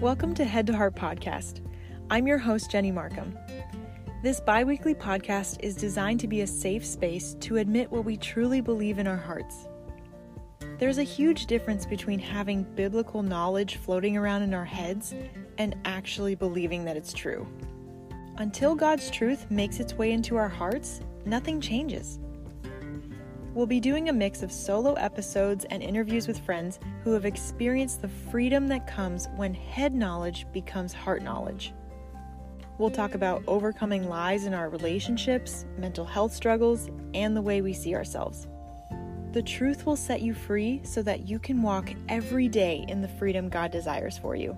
Welcome to Head to Heart Podcast. I'm your host, Jenny Markham. This bi weekly podcast is designed to be a safe space to admit what we truly believe in our hearts. There's a huge difference between having biblical knowledge floating around in our heads and actually believing that it's true. Until God's truth makes its way into our hearts, nothing changes. We'll be doing a mix of solo episodes and interviews with friends who have experienced the freedom that comes when head knowledge becomes heart knowledge. We'll talk about overcoming lies in our relationships, mental health struggles, and the way we see ourselves. The truth will set you free so that you can walk every day in the freedom God desires for you.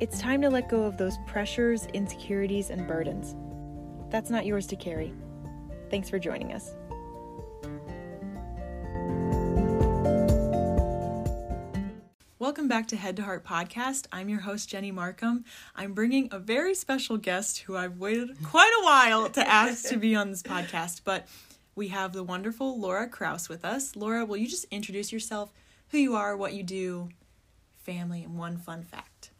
It's time to let go of those pressures, insecurities, and burdens. That's not yours to carry. Thanks for joining us. Welcome back to Head to Heart Podcast. I'm your host, Jenny Markham. I'm bringing a very special guest who I've waited quite a while to ask to be on this podcast, but we have the wonderful Laura Krause with us. Laura, will you just introduce yourself, who you are, what you do, family, and one fun fact?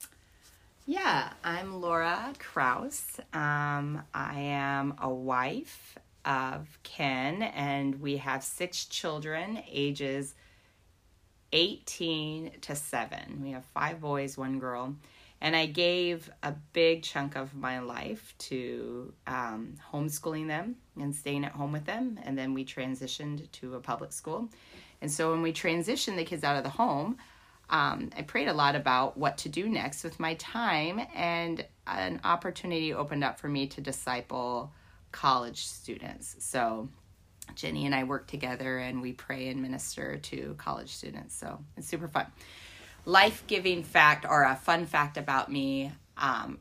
Yeah, I'm Laura Krause. Um, I am a wife of Ken, and we have six children, ages 18 to 7. We have five boys, one girl. And I gave a big chunk of my life to um, homeschooling them and staying at home with them. And then we transitioned to a public school. And so when we transitioned the kids out of the home, um, I prayed a lot about what to do next with my time. And an opportunity opened up for me to disciple college students. So Jenny and I work together and we pray and minister to college students. So it's super fun. Life giving fact or a fun fact about me. Um,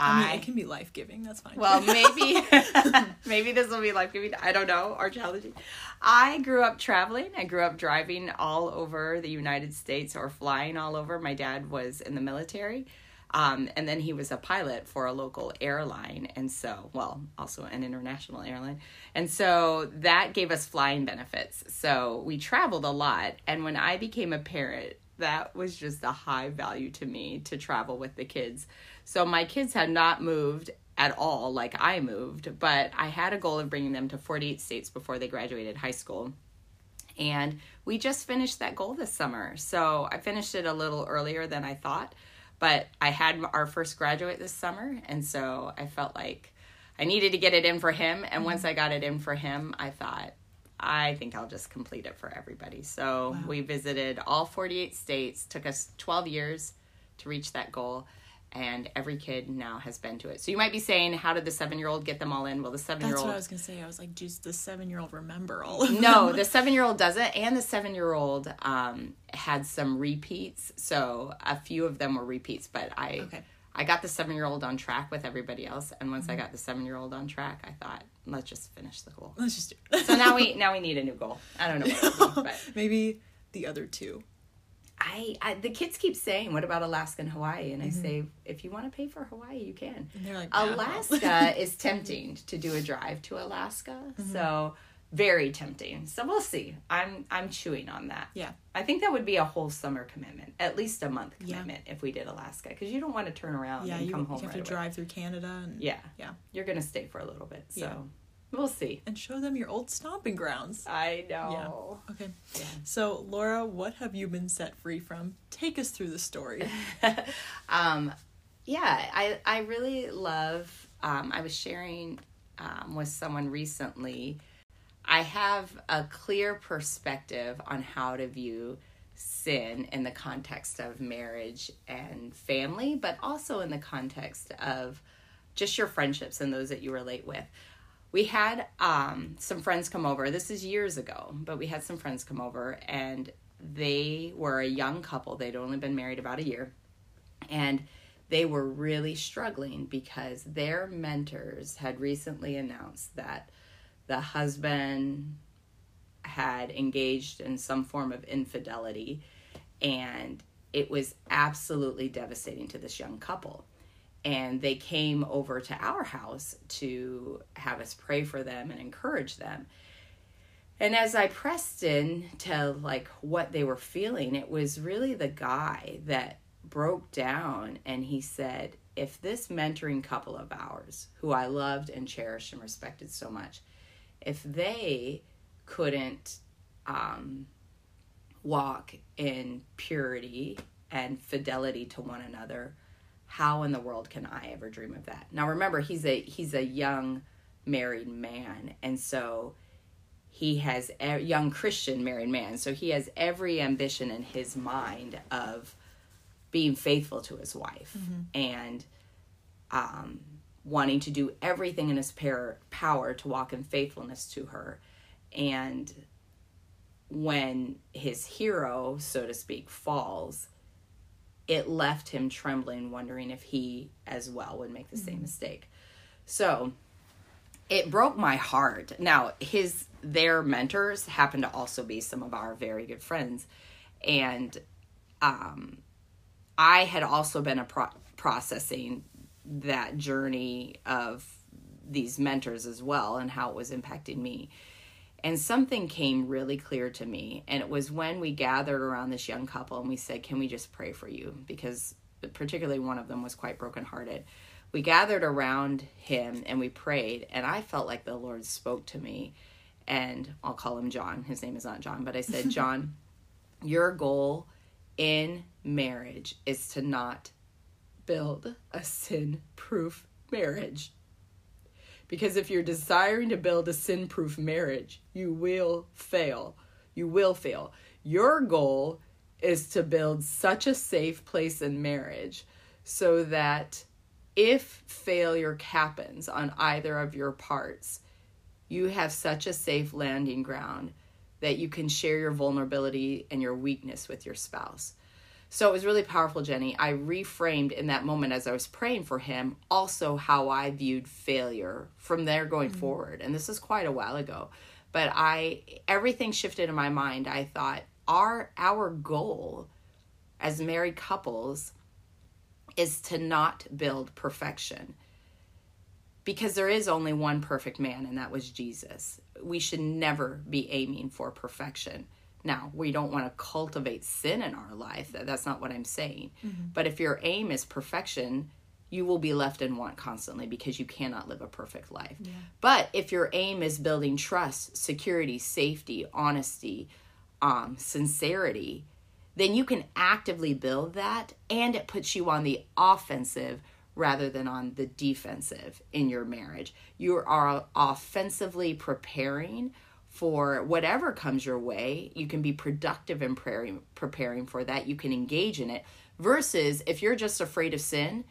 I, mean, it can be life giving. That's fine. Well, maybe maybe this will be life giving. I don't know or challenging. I grew up traveling. I grew up driving all over the United States or flying all over. My dad was in the military. Um, and then he was a pilot for a local airline. And so, well, also an international airline. And so that gave us flying benefits. So we traveled a lot. And when I became a parent, that was just a high value to me to travel with the kids. So my kids had not moved at all like I moved, but I had a goal of bringing them to 48 states before they graduated high school. And we just finished that goal this summer. So I finished it a little earlier than I thought but I had our first graduate this summer, and so I felt like I needed to get it in for him. And mm-hmm. once I got it in for him, I thought, I think I'll just complete it for everybody. So wow. we visited all 48 states, took us 12 years to reach that goal and every kid now has been to it. So you might be saying, how did the seven year old get them all in? Well, the seven year old. That's what I was gonna say. I was like, does the seven year old remember all of No, them? the seven year old doesn't, and the seven year old um, had some repeats. So a few of them were repeats, but I. Okay. I got the seven year old on track with everybody else, and once mm-hmm. I got the seven year old on track, I thought, let's just finish the goal. Let's just do it. so now we now we need a new goal. I don't know but maybe the other two. I, I, the kids keep saying, "What about Alaska and Hawaii?" And I mm-hmm. say, "If you want to pay for Hawaii, you can." And they're like, Alaska is tempting to do a drive to Alaska, mm-hmm. so very tempting. So we'll see. I'm I'm chewing on that. Yeah, I think that would be a whole summer commitment, at least a month commitment yeah. if we did Alaska, because you don't want to turn around yeah, and you, come home. You have right to drive through Canada. And, yeah, yeah, you're gonna stay for a little bit. So. Yeah. We'll see. And show them your old stomping grounds. I know. Yeah. Okay. Yeah. So, Laura, what have you been set free from? Take us through the story. um, yeah, I, I really love, um, I was sharing um, with someone recently. I have a clear perspective on how to view sin in the context of marriage and family, but also in the context of just your friendships and those that you relate with we had um, some friends come over. This is years ago, but we had some friends come over, and they were a young couple. They'd only been married about a year, and they were really struggling because their mentors had recently announced that the husband had engaged in some form of infidelity, and it was absolutely devastating to this young couple and they came over to our house to have us pray for them and encourage them. And as i pressed in to like what they were feeling it was really the guy that broke down and he said, if this mentoring couple of ours, who I loved and cherished and respected so much, if they couldn't um, walk in purity and fidelity to one another, how in the world can I ever dream of that? Now remember, he's a he's a young married man, and so he has a young Christian married man, so he has every ambition in his mind of being faithful to his wife mm-hmm. and um, wanting to do everything in his power to walk in faithfulness to her. And when his hero, so to speak, falls, it left him trembling, wondering if he as well would make the mm-hmm. same mistake. So it broke my heart. Now, his their mentors happen to also be some of our very good friends, and um, I had also been a pro- processing that journey of these mentors as well and how it was impacting me. And something came really clear to me. And it was when we gathered around this young couple and we said, Can we just pray for you? Because particularly one of them was quite brokenhearted. We gathered around him and we prayed. And I felt like the Lord spoke to me. And I'll call him John. His name is not John. But I said, John, your goal in marriage is to not build a sin proof marriage. Because if you're desiring to build a sin proof marriage, you will fail. You will fail. Your goal is to build such a safe place in marriage so that if failure happens on either of your parts, you have such a safe landing ground that you can share your vulnerability and your weakness with your spouse. So it was really powerful, Jenny. I reframed in that moment as I was praying for him also how I viewed failure from there going mm-hmm. forward. And this is quite a while ago. But I everything shifted in my mind. I thought our our goal as married couples is to not build perfection. Because there is only one perfect man and that was Jesus. We should never be aiming for perfection now, we don't want to cultivate sin in our life. That's not what I'm saying. Mm-hmm. But if your aim is perfection, you will be left in want constantly because you cannot live a perfect life. Yeah. But if your aim is building trust, security, safety, honesty, um, sincerity, then you can actively build that and it puts you on the offensive rather than on the defensive in your marriage. You are offensively preparing for whatever comes your way. You can be productive in preparing, preparing for that. You can engage in it. Versus if you're just afraid of sin,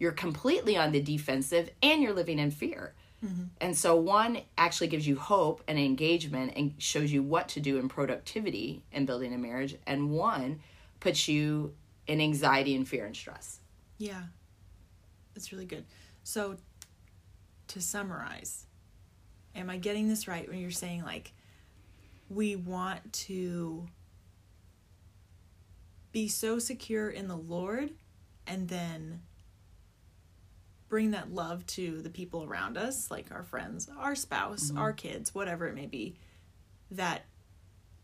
you're completely on the defensive and you're living in fear. Mm-hmm. And so one actually gives you hope and engagement and shows you what to do in productivity in building a marriage, and one puts you in anxiety and fear and stress. Yeah. That's really good. So to summarize, am I getting this right when you're saying like we want to be so secure in the Lord and then bring that love to the people around us, like our friends, our spouse, mm-hmm. our kids, whatever it may be, that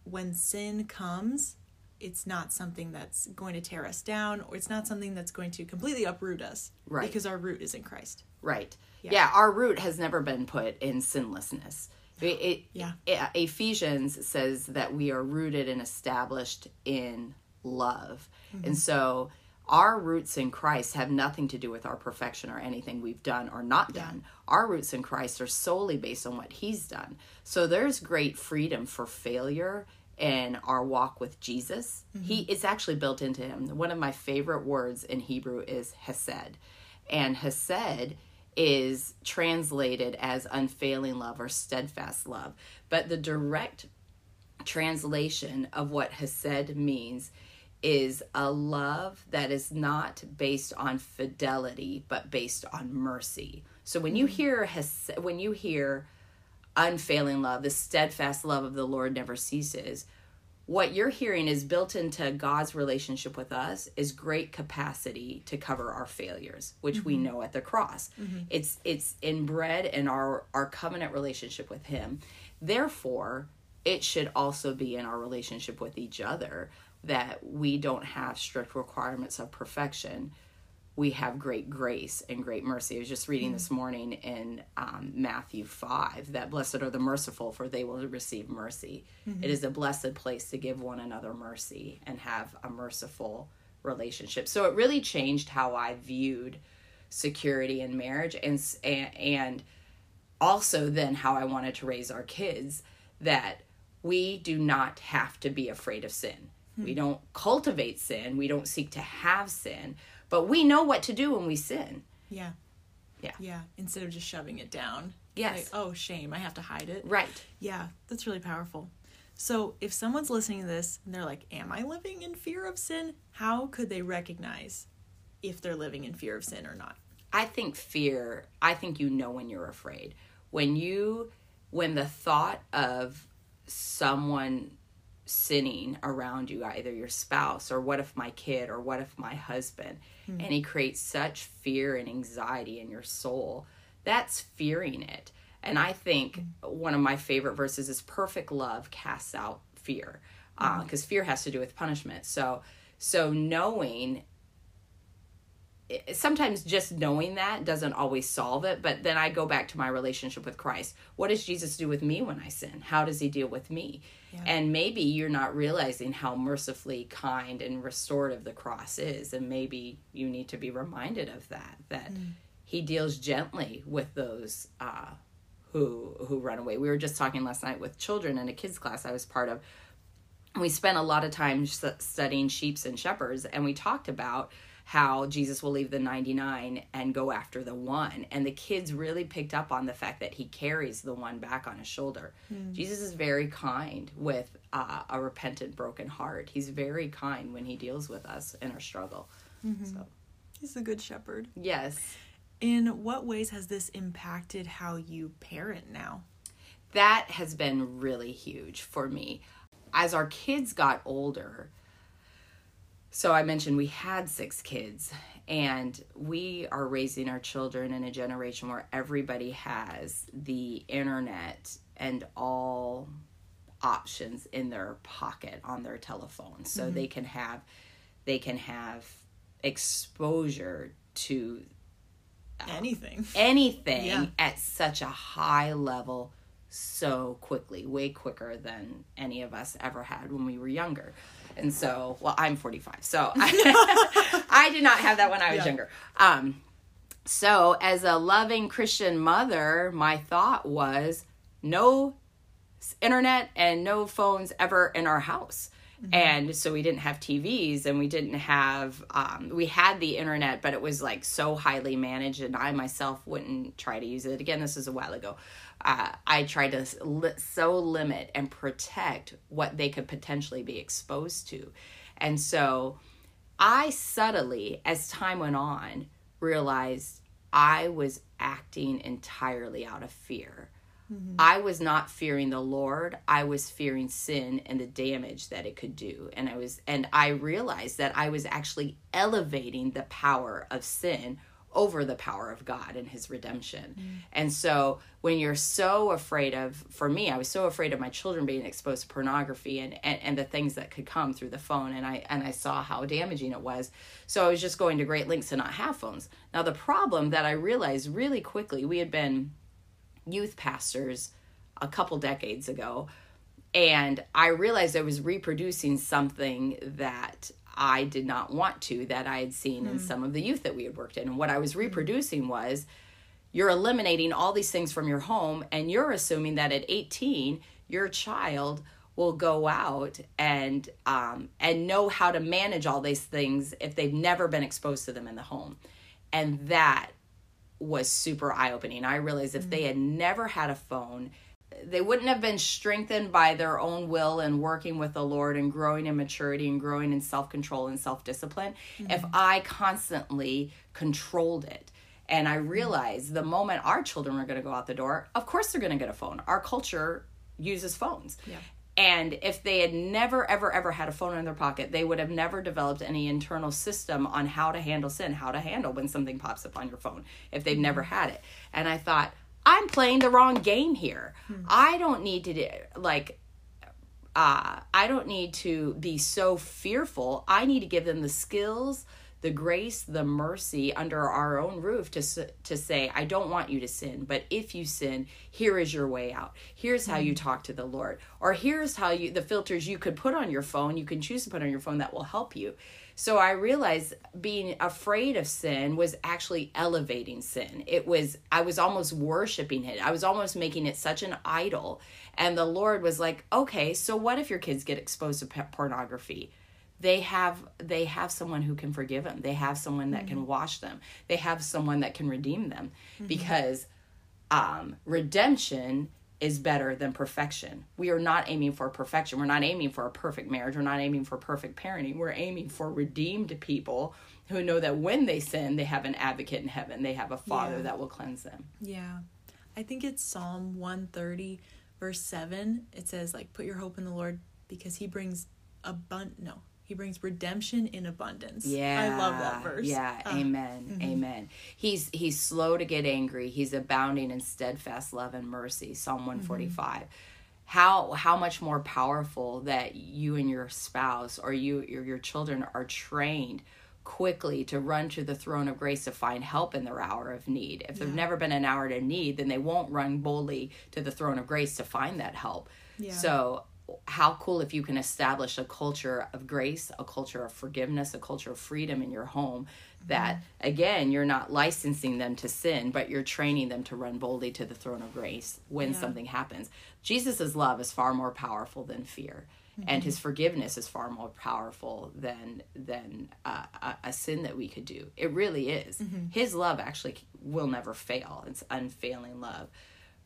when sin comes, it's not something that's going to tear us down or it's not something that's going to completely uproot us. Right. Because our root is in Christ. Right. Yeah. yeah, our root has never been put in sinlessness. It, it, yeah. It, Ephesians says that we are rooted and established in love. Mm-hmm. And so our roots in Christ have nothing to do with our perfection or anything we've done or not done. Yeah. Our roots in Christ are solely based on what He's done. So there's great freedom for failure in our walk with Jesus. Mm-hmm. He it's actually built into Him. One of my favorite words in Hebrew is Hesed, and Hesed is translated as unfailing love or steadfast love. But the direct translation of what Hesed means is a love that is not based on fidelity but based on mercy. So when you mm. hear Hesed, when you hear unfailing love, the steadfast love of the Lord never ceases, what you're hearing is built into God's relationship with us is great capacity to cover our failures, which mm-hmm. we know at the cross. Mm-hmm. It's it's inbred in our our covenant relationship with him. Therefore, it should also be in our relationship with each other that we don't have strict requirements of perfection we have great grace and great mercy. I was just reading this morning in um, Matthew 5 that blessed are the merciful, for they will receive mercy. Mm-hmm. It is a blessed place to give one another mercy and have a merciful relationship. So it really changed how I viewed security in marriage and, and also then how I wanted to raise our kids that we do not have to be afraid of sin. Mm-hmm. We don't cultivate sin, we don't seek to have sin but we know what to do when we sin. Yeah. Yeah. Yeah. Instead of just shoving it down. Yes. Like, oh, shame. I have to hide it. Right. Yeah. That's really powerful. So if someone's listening to this and they're like, Am I living in fear of sin? How could they recognize if they're living in fear of sin or not? I think fear, I think you know when you're afraid. When you, when the thought of someone sinning around you, either your spouse or what if my kid or what if my husband, mm-hmm. and he creates such fear and anxiety in your soul. That's fearing it. And I think mm-hmm. one of my favorite verses is perfect love casts out fear because uh, mm-hmm. fear has to do with punishment. So, so knowing sometimes just knowing that doesn't always solve it but then i go back to my relationship with christ. What does jesus do with me when i sin? How does he deal with me? Yeah. and maybe you're not realizing how mercifully kind and restorative the cross is and maybe you need to be reminded of that that mm. he deals gently with those uh, who who run away. We were just talking last night with children in a kids class i was part of we spent a lot of time studying sheeps and shepherds and we talked about how Jesus will leave the 99 and go after the one. And the kids really picked up on the fact that he carries the one back on his shoulder. Mm. Jesus is very kind with uh, a repentant, broken heart. He's very kind when he deals with us in our struggle. Mm-hmm. So. He's a good shepherd. Yes. In what ways has this impacted how you parent now? That has been really huge for me. As our kids got older, so I mentioned we had six kids, and we are raising our children in a generation where everybody has the internet and all options in their pocket on their telephone so mm-hmm. they can have they can have exposure to uh, anything anything yeah. at such a high level so quickly way quicker than any of us ever had when we were younger and so, well, I'm 45, so I, I did not have that when I was yeah. younger. Um, so, as a loving Christian mother, my thought was no internet and no phones ever in our house. Mm-hmm. And so we didn't have TVs and we didn't have, um, we had the internet, but it was like so highly managed, and I myself wouldn't try to use it. Again, this is a while ago uh, I tried to li- so limit and protect what they could potentially be exposed to. And so I subtly, as time went on, realized I was acting entirely out of fear. Mm-hmm. I was not fearing the Lord. I was fearing sin and the damage that it could do. And I was and I realized that I was actually elevating the power of sin over the power of God and his redemption. Mm. And so when you're so afraid of for me, I was so afraid of my children being exposed to pornography and, and, and the things that could come through the phone and I and I saw how damaging it was. So I was just going to great lengths to not have phones. Now the problem that I realized really quickly, we had been youth pastors a couple decades ago and I realized I was reproducing something that I did not want to that I had seen mm. in hmm. some of the youth that we had worked in. And what I was hmm. reproducing was you're eliminating all these things from your home and you're assuming that at 18 your child will go out and um, and know how to manage all these things if they've never been exposed to them in the home and that was super eye-opening i realized if they had never had a phone they wouldn't have been strengthened by their own will and working with the Lord and growing in maturity and growing in self control and self discipline mm-hmm. if I constantly controlled it. And I realized the moment our children are going to go out the door, of course they're going to get a phone. Our culture uses phones. Yeah. And if they had never, ever, ever had a phone in their pocket, they would have never developed any internal system on how to handle sin, how to handle when something pops up on your phone if they've never mm-hmm. had it. And I thought, I'm playing the wrong game here. Hmm. I don't need to like uh, I don't need to be so fearful. I need to give them the skills, the grace, the mercy under our own roof to to say, I don't want you to sin, but if you sin, here is your way out. Here's how you talk to the Lord, or here's how you the filters you could put on your phone. You can choose to put on your phone that will help you. So I realized being afraid of sin was actually elevating sin. It was I was almost worshiping it. I was almost making it such an idol. And the Lord was like, "Okay, so what if your kids get exposed to pornography?" They have they have someone who can forgive them. They have someone that mm-hmm. can wash them. They have someone that can redeem them mm-hmm. because um redemption is better than perfection. We are not aiming for perfection. We're not aiming for a perfect marriage. We're not aiming for perfect parenting. We're aiming for redeemed people who know that when they sin, they have an advocate in heaven. They have a father yeah. that will cleanse them. Yeah. I think it's Psalm 130 verse 7. It says like put your hope in the Lord because he brings abundant no, he brings redemption in abundance. Yeah. I love that verse. Yeah. Uh, amen. Mm-hmm. Amen. He's he's slow to get angry. He's abounding in steadfast love and mercy. Psalm 145. Mm-hmm. How how much more powerful that you and your spouse or you or your children are trained quickly to run to the throne of grace to find help in their hour of need. If yeah. there's never been an hour to need, then they won't run boldly to the throne of grace to find that help. Yeah. So how cool if you can establish a culture of grace, a culture of forgiveness, a culture of freedom in your home that mm-hmm. again you're not licensing them to sin but you're training them to run boldly to the throne of grace when yeah. something happens jesus' love is far more powerful than fear mm-hmm. and his forgiveness is far more powerful than than uh, a, a, sin that we could do it really is mm-hmm. his love actually will never fail it's unfailing love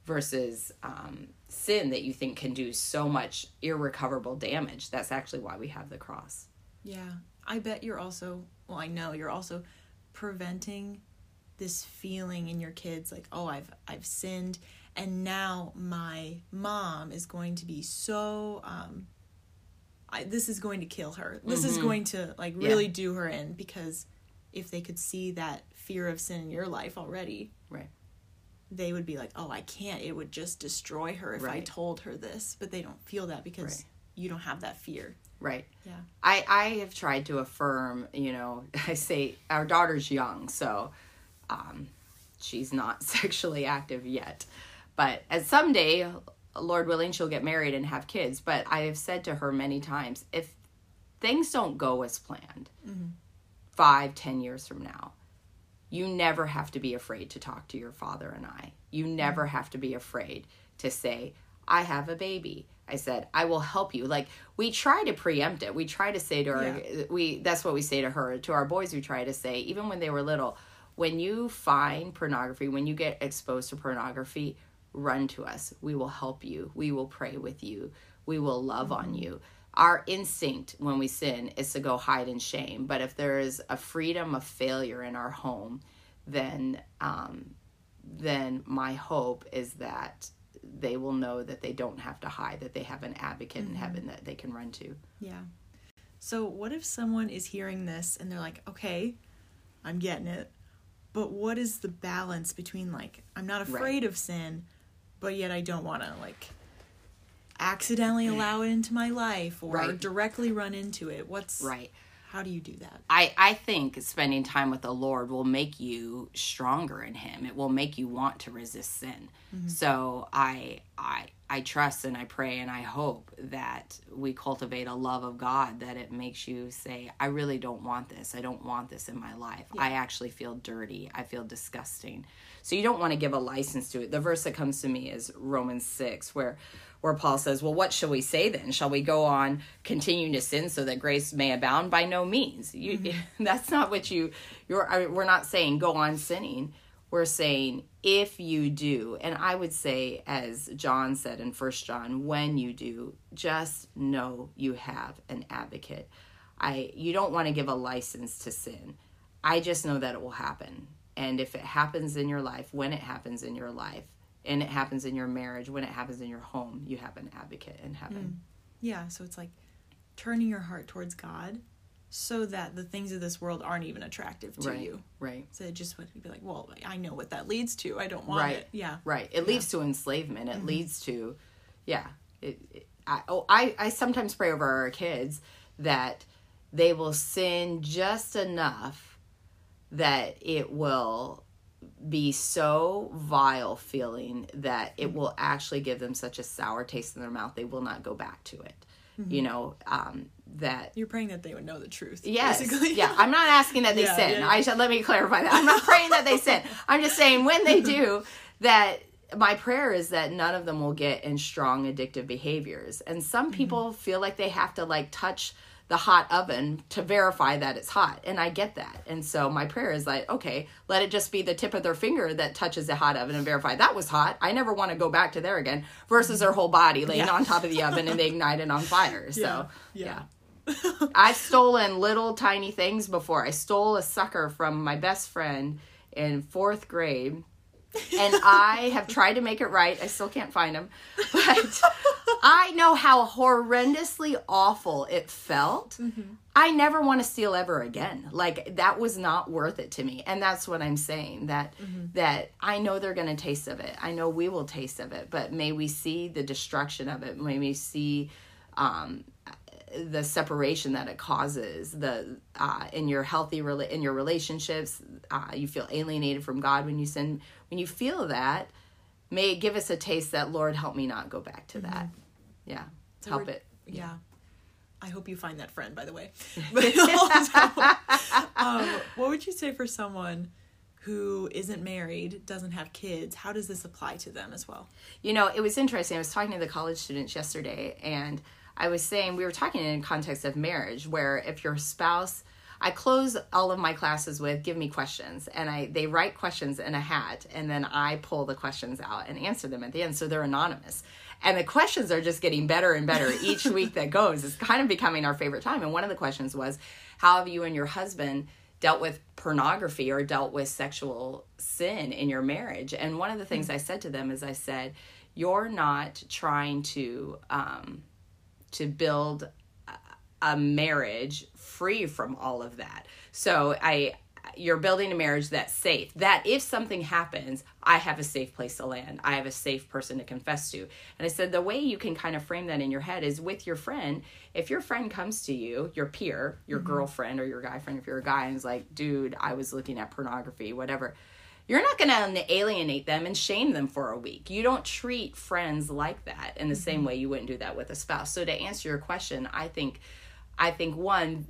versus um, sin that you think can do so much irrecoverable damage. That's actually why we have the cross. Yeah. I bet you're also, well, I know you're also preventing this feeling in your kids like, oh, I've I've sinned and now my mom is going to be so um I, this is going to kill her. This mm-hmm. is going to like really yeah. do her in because if they could see that fear of sin in your life already. Right they would be like, "Oh, I can't. It would just destroy her if right. I told her this." But they don't feel that because right. you don't have that fear. Right. Yeah. I I have tried to affirm, you know, I say our daughter's young, so um she's not sexually active yet. But as someday, Lord willing, she'll get married and have kids, but I have said to her many times, if things don't go as planned, mm-hmm. five, ten years from now, you never have to be afraid to talk to your father and I. You never mm. have to be afraid to say, I have a baby. I said, I will help you. Like we try to preempt it. We try to say to her, yeah. we that's what we say to her. To our boys, we try to say, even when they were little, when you find pornography, when you get exposed to pornography, run to us. We will help you. We will pray with you. We will love mm-hmm. on you our instinct when we sin is to go hide in shame. But if there is a freedom of failure in our home, then um, then my hope is that they will know that they don't have to hide, that they have an advocate mm-hmm. in heaven that they can run to. Yeah. So what if someone is hearing this and they're like, okay, I'm getting it, but what is the balance between like I'm not afraid right. of sin, but yet I don't want to like accidentally allow it into my life or right. directly run into it what's right. how do you do that? I i think spending time with the lord will make you stronger in him. It will make you want to resist sin. Mm-hmm. so i i i trust and i pray and i hope that we cultivate a love of god that it makes you say i really don't want this i don't want this in my life yeah. i actually feel dirty i feel disgusting so you don't want to give a license to it the verse that comes to me is romans 6 where where Paul says, Well, what shall we say then? Shall we go on continuing to sin so that grace may abound? By no means. You, mm-hmm. That's not what you, you're, I, we're not saying go on sinning. We're saying if you do, and I would say, as John said in First John, when you do, just know you have an advocate. I, you don't want to give a license to sin. I just know that it will happen. And if it happens in your life, when it happens in your life, and it happens in your marriage, when it happens in your home, you have an advocate in heaven. Mm. Yeah, so it's like turning your heart towards God so that the things of this world aren't even attractive to right, you. Right. So it just would be like, well, I know what that leads to. I don't want right, it. Yeah. Right. It yeah. leads to enslavement. It mm-hmm. leads to, yeah. It, it, I, oh, I I sometimes pray over our kids that they will sin just enough that it will be so vile feeling that it will actually give them such a sour taste in their mouth they will not go back to it mm-hmm. you know um, that you're praying that they would know the truth yes basically. yeah i'm not asking that they yeah, sin yeah, yeah. i should let me clarify that i'm not praying that they sin i'm just saying when they do that my prayer is that none of them will get in strong addictive behaviors and some mm-hmm. people mm-hmm. feel like they have to like touch the hot oven to verify that it's hot. And I get that. And so my prayer is like, okay, let it just be the tip of their finger that touches the hot oven and verify that was hot. I never want to go back to there again versus their whole body laying yeah. on top of the oven and they ignite it on fire. So, yeah. yeah. I've stolen little tiny things before. I stole a sucker from my best friend in fourth grade and I have tried to make it right. I still can't find them, but I know how horrendously awful it felt. Mm-hmm. I never want to steal ever again. Like that was not worth it to me, and that's what I'm saying. That mm-hmm. that I know they're going to taste of it. I know we will taste of it, but may we see the destruction of it. May we see. Um, the separation that it causes the uh, in your healthy in your relationships uh, you feel alienated from god when you sin when you feel that, may it give us a taste that, Lord, help me not go back to mm-hmm. that. Yeah. So help it. Yeah. yeah. I hope you find that friend, by the way. um, what would you say for someone who isn't married, doesn't have kids? How does this apply to them as well? You know, it was interesting. I was talking to the college students yesterday, and I was saying we were talking in context of marriage, where if your spouse I close all of my classes with give me questions and I they write questions in a hat and then I pull the questions out and answer them at the end so they're anonymous. And the questions are just getting better and better each week that goes. It's kind of becoming our favorite time. And one of the questions was how have you and your husband dealt with pornography or dealt with sexual sin in your marriage? And one of the things mm-hmm. I said to them is I said, you're not trying to um, to build a marriage free from all of that. So I you're building a marriage that's safe. That if something happens, I have a safe place to land. I have a safe person to confess to. And I said the way you can kind of frame that in your head is with your friend. If your friend comes to you, your peer, your mm-hmm. girlfriend or your guy friend, if you're a guy and is like, dude, I was looking at pornography, whatever. You're not going to alienate them and shame them for a week. You don't treat friends like that in the mm-hmm. same way you wouldn't do that with a spouse. So to answer your question, I think I think one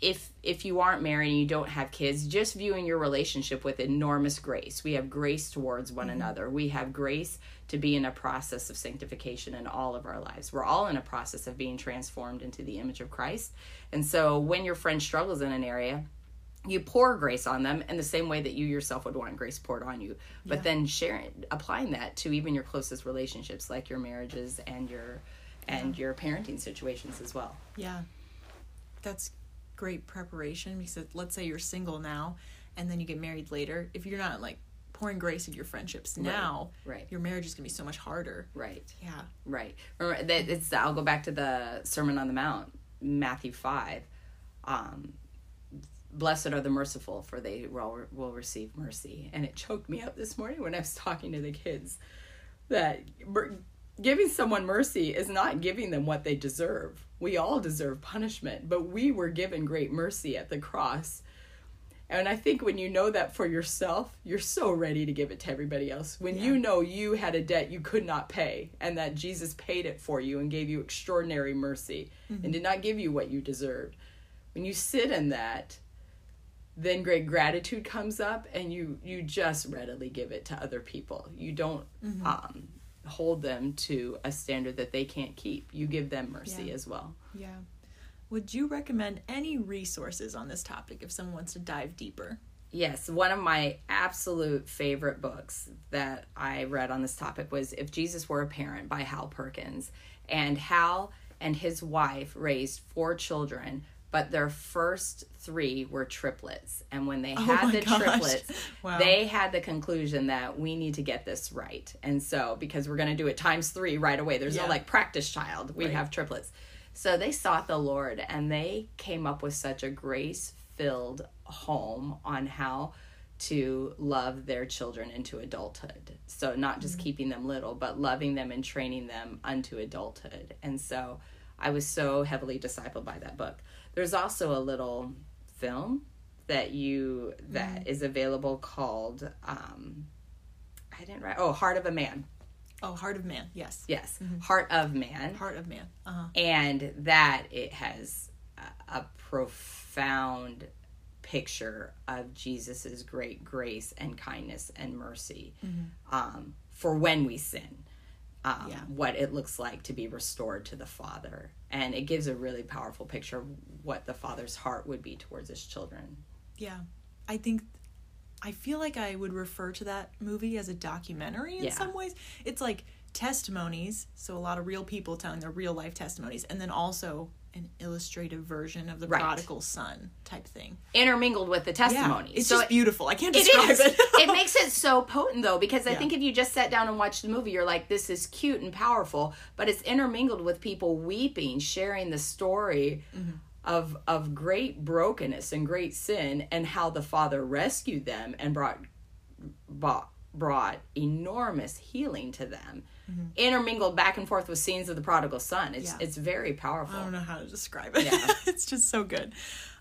if if you aren't married and you don't have kids just viewing your relationship with enormous grace we have grace towards one mm-hmm. another we have grace to be in a process of sanctification in all of our lives we're all in a process of being transformed into the image of christ and so when your friend struggles in an area you pour grace on them in the same way that you yourself would want grace poured on you. But yeah. then sharing applying that to even your closest relationships like your marriages and your and yeah. your parenting situations as well. Yeah. That's great preparation because let's say you're single now and then you get married later. If you're not like pouring grace into your friendships now right, right. your marriage is going to be so much harder. Right. Yeah. Right. Remember that it's i'll go back to the sermon on the mount matthew 5 um blessed are the merciful for they will, will receive mercy and it choked me up this morning when i was talking to the kids that giving someone mercy is not giving them what they deserve we all deserve punishment, but we were given great mercy at the cross. And I think when you know that for yourself, you're so ready to give it to everybody else. When yeah. you know you had a debt you could not pay and that Jesus paid it for you and gave you extraordinary mercy mm-hmm. and did not give you what you deserved. When you sit in that, then great gratitude comes up and you you just readily give it to other people. You don't mm-hmm. um hold them to a standard that they can't keep. You give them mercy yeah. as well. Yeah. Would you recommend any resources on this topic if someone wants to dive deeper? Yes, one of my absolute favorite books that I read on this topic was If Jesus Were a Parent by Hal Perkins. And Hal and his wife raised four children but their first three were triplets. And when they oh had the gosh. triplets, wow. they had the conclusion that we need to get this right. And so, because we're going to do it times three right away, there's yeah. no like practice child, we right. have triplets. So they sought the Lord and they came up with such a grace filled home on how to love their children into adulthood. So not just mm-hmm. keeping them little, but loving them and training them unto adulthood. And so I was so heavily discipled by that book. There's also a little film that you that is available called um I didn't write oh Heart of a Man. Oh, Heart of Man. Yes. Yes, Heart of Man. Heart of Man. Uh-huh. and that it has a, a profound picture of Jesus's great grace and kindness and mercy um, for when we sin. Um, Yeah. What it looks like to be restored to the Father, and it gives a really powerful picture of what the Father's heart would be towards his children. Yeah. I think I feel like I would refer to that movie as a documentary in Yeah. some ways. It's like testimonies, so a lot of real people telling their real life testimonies, and then also an illustrative version of the Right. prodigal son type thing. Intermingled with the testimony, It's so just beautiful. I can't It describe is. it. it makes it so potent though, because I Yeah. think if you just sat down and watched the movie, you're like, this is cute and powerful, but it's intermingled with people weeping, sharing the story mm-hmm. of of great brokenness and great sin, and how the Father rescued them and brought brought, brought enormous healing to them. Intermingled back and forth with scenes of the prodigal son. It's Yeah. it's very powerful. I don't know how to describe it. Yeah. it's just so good.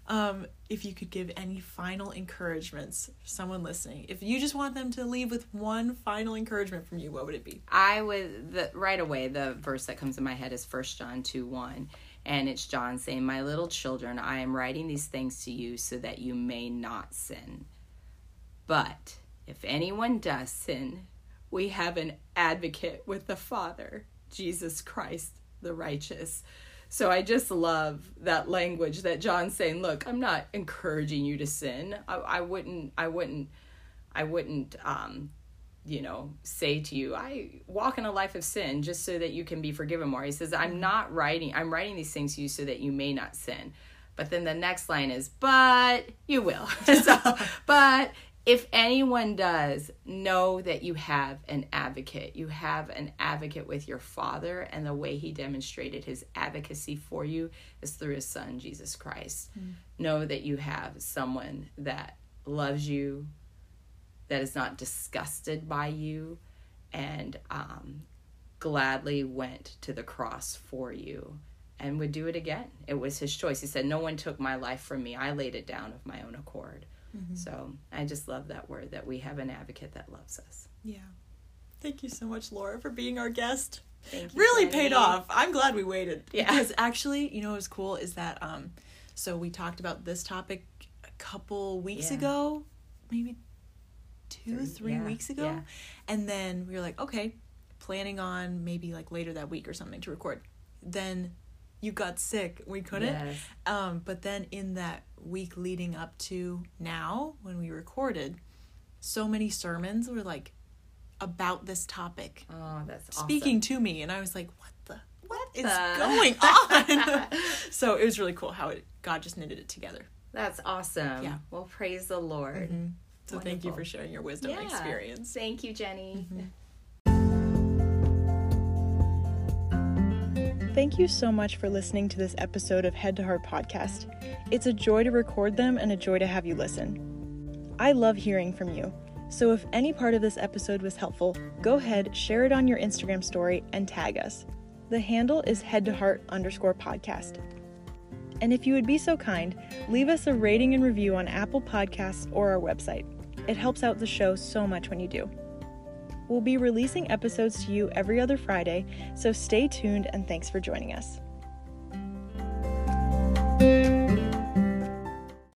Um, if you could give any final encouragements for someone listening, if you just want them to leave with one final encouragement from you, what would it be? I would the right away the verse that comes in my head is First John two one, and it's John saying, "My little children, I am writing these things to you so that you may not sin. But if anyone does sin, we have an advocate with the Father, Jesus Christ, the righteous." So I just love that language that John's saying. Look, I'm not encouraging you to sin. I, I wouldn't. I wouldn't. I wouldn't. Um, you know, say to you, I walk in a life of sin just so that you can be forgiven more. He says, I'm not writing, I'm writing these things to you so that you may not sin. But then the next line is, but you will. so, but if anyone does, know that you have an advocate. You have an advocate with your Father, and the way he demonstrated his advocacy for you is through his Son, Jesus Christ. Know that you have someone that loves you, that is not disgusted by you and um, gladly went to the cross for you and would do it again. It was his choice. He said, No one took my life from me. I laid it down of my own accord. So I just love that word that we have an advocate that loves us. Yeah. Thank you so much, Laura, for being our guest. Thank you. really Jenny. paid off. I'm glad we waited. Yeah. Because actually, you know what was cool is that um so we talked about this topic a couple weeks Yeah. ago, maybe two, Three, three yeah, weeks ago. yeah. And then we were like, okay, planning on maybe like later that week or something to record. Then you got sick. We couldn't. Yes. Um, but then in that week leading up to now, when we recorded, so many sermons were like about this topic Oh, that's awesome. speaking to me, and I was like, "What the? What is the- going on?" so it was really cool how it God just knitted it together. That's awesome. Yeah. Well, praise the Lord. So thank you for sharing your wisdom and Yeah. experience. Thank you, Jenny. Thank you so much for listening to this episode of Head to Heart podcast. It's a joy to record them and a joy to have you listen. I love hearing from you. So if any part of this episode was helpful, go ahead, share it on your Instagram story, and tag us. The handle is head to heart underscore podcast. And if you would be so kind, leave us a rating and review on Apple Podcasts or our website. It helps out the show so much when you do. We'll be releasing episodes to you every other Friday, so stay tuned and thanks for joining us.